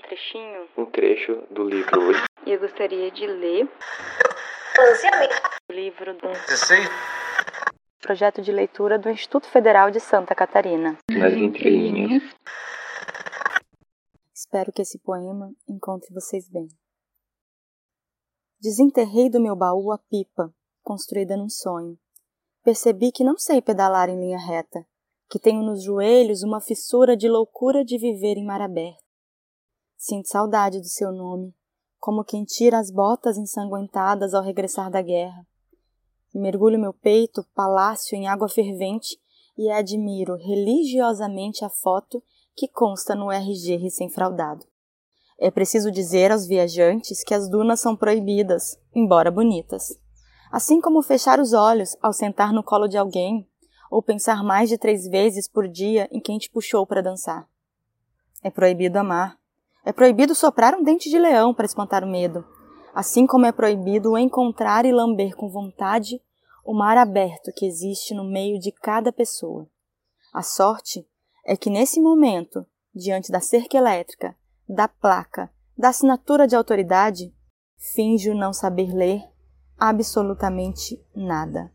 trechinho? Um trecho do livro. E eu gostaria de ler o livro do projeto de leitura do Instituto Federal de Santa Catarina. Nas entrelinhas. Espero que esse poema encontre vocês bem. Desenterrei do meu baú a pipa, construída num sonho. Percebi que não sei pedalar em linha reta, que tenho nos joelhos uma fissura de loucura de viver em mar aberto. Sinto saudade do seu nome, como quem tira as botas ensanguentadas ao regressar da guerra. Mergulho meu peito, palácio, em água fervente e admiro religiosamente a foto que consta no RG recém-fraudado. É preciso dizer aos viajantes que as dunas são proibidas, embora bonitas. Assim como fechar os olhos ao sentar no colo de alguém ou pensar mais de três vezes por dia em quem te puxou para dançar. É proibido amar. É proibido soprar um dente de leão para espantar o medo, assim como é proibido encontrar e lamber com vontade o mar aberto que existe no meio de cada pessoa. A sorte é que nesse momento, diante da cerca elétrica, da placa, da assinatura de autoridade, finjo não saber ler absolutamente nada.